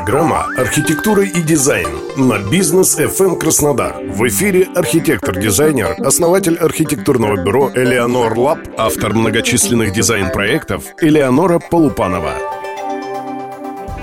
Программа «Архитектура и дизайн» на бизнес FM Краснодар. В эфире архитектор-дизайнер, основатель архитектурного бюро «Элеонор Лаб», автор многочисленных дизайн-проектов Элеонора Полупанова.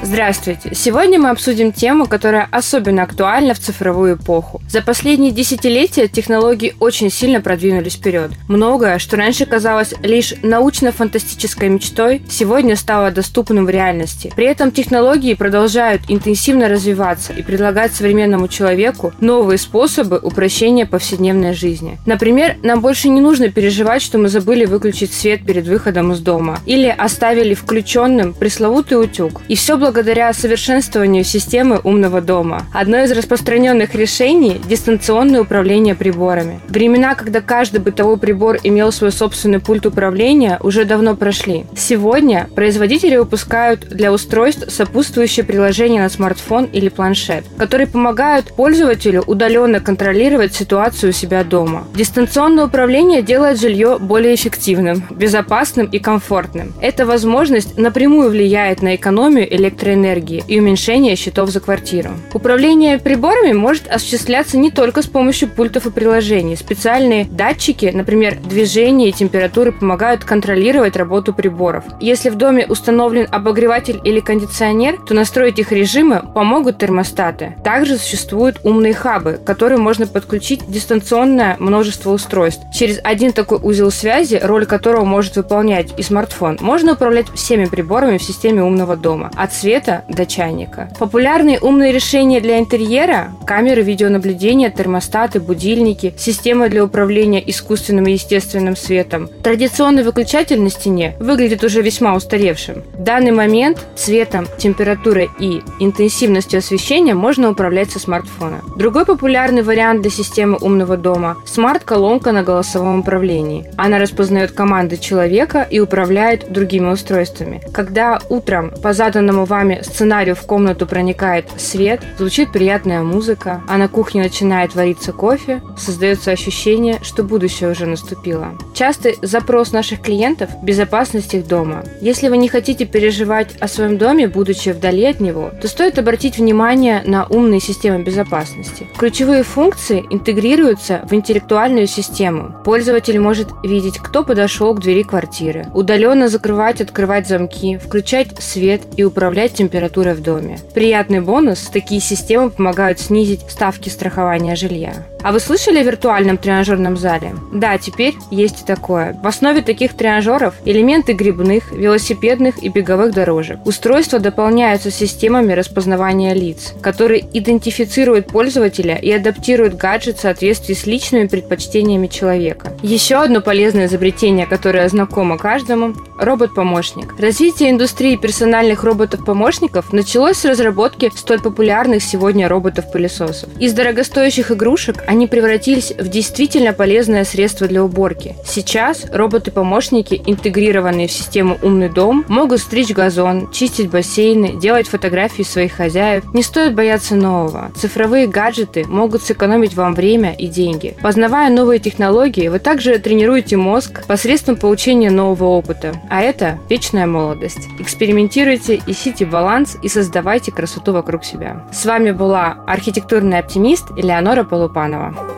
Здравствуйте! Сегодня мы обсудим тему, которая особенно актуальна в цифровую эпоху. За последние десятилетия технологии очень сильно продвинулись вперед. Многое, что раньше казалось лишь научно-фантастической мечтой, сегодня стало доступным в реальности. При этом технологии продолжают интенсивно развиваться и предлагать современному человеку новые способы упрощения повседневной жизни. Например, нам больше не нужно переживать, что мы забыли выключить свет перед выходом из дома или оставили включенным пресловутый утюг. И все благодаря совершенствованию системы умного дома. Одно из распространенных решений – дистанционное управление приборами. Времена, когда каждый бытовой прибор имел свой собственный пульт управления, уже давно прошли. Сегодня производители выпускают для устройств сопутствующее приложение на смартфон или планшет, которые помогают пользователю удаленно контролировать ситуацию у себя дома. Дистанционное управление делает жилье более эффективным, безопасным и комфортным. Эта возможность напрямую влияет на экономию электроэнергии электроэнергии и уменьшение счетов за квартиру. Управление приборами может осуществляться не только с помощью пультов и приложений. Специальные датчики, например, движения и температуры, помогают контролировать работу приборов. Если в доме установлен обогреватель или кондиционер, то настроить их режимы помогут термостаты. Также существуют умные хабы, к которым можно подключить дистанционное множество устройств. Через один такой узел связи, роль которого может выполнять и смартфон, можно управлять всеми приборами в системе умного дома. От света света до чайника. Популярные умные решения для интерьера – камеры видеонаблюдения, термостаты, будильники, система для управления искусственным и естественным светом. Традиционный выключатель на стене выглядит уже весьма устаревшим. В данный момент цветом, температурой и интенсивностью освещения можно управлять со смартфона. Другой популярный вариант для системы умного дома – смарт-колонка на голосовом управлении. Она распознает команды человека и управляет другими устройствами. Когда утром по заданному вам вами сценарию в комнату проникает свет, звучит приятная музыка, а на кухне начинает вариться кофе, создается ощущение, что будущее уже наступило. Частый запрос наших клиентов – безопасность их дома. Если вы не хотите переживать о своем доме, будучи вдали от него, то стоит обратить внимание на умные системы безопасности. Ключевые функции интегрируются в интеллектуальную систему. Пользователь может видеть, кто подошел к двери квартиры, удаленно закрывать, открывать замки, включать свет и управлять температурой в доме. Приятный бонус – такие системы помогают снизить ставки страхования жилья. А вы слышали о виртуальном тренажерном зале? Да, теперь есть такое. В основе таких тренажеров элементы грибных, велосипедных и беговых дорожек. Устройства дополняются системами распознавания лиц, которые идентифицируют пользователя и адаптируют гаджет в соответствии с личными предпочтениями человека. Еще одно полезное изобретение, которое знакомо каждому – робот-помощник. Развитие индустрии персональных роботов-помощников началось с разработки столь популярных сегодня роботов-пылесосов. Из дорогостоящих игрушек они превратились в действительно полезное средство для уборки. Сейчас роботы-помощники, интегрированные в систему «Умный дом», могут стричь газон, чистить бассейны, делать фотографии своих хозяев. Не стоит бояться нового. Цифровые гаджеты могут сэкономить вам время и деньги. Познавая новые технологии, вы также тренируете мозг посредством получения нового опыта. А это вечная молодость. Экспериментируйте, ищите баланс и создавайте красоту вокруг себя. С вами была архитектурный оптимист Элеонора Полупанова.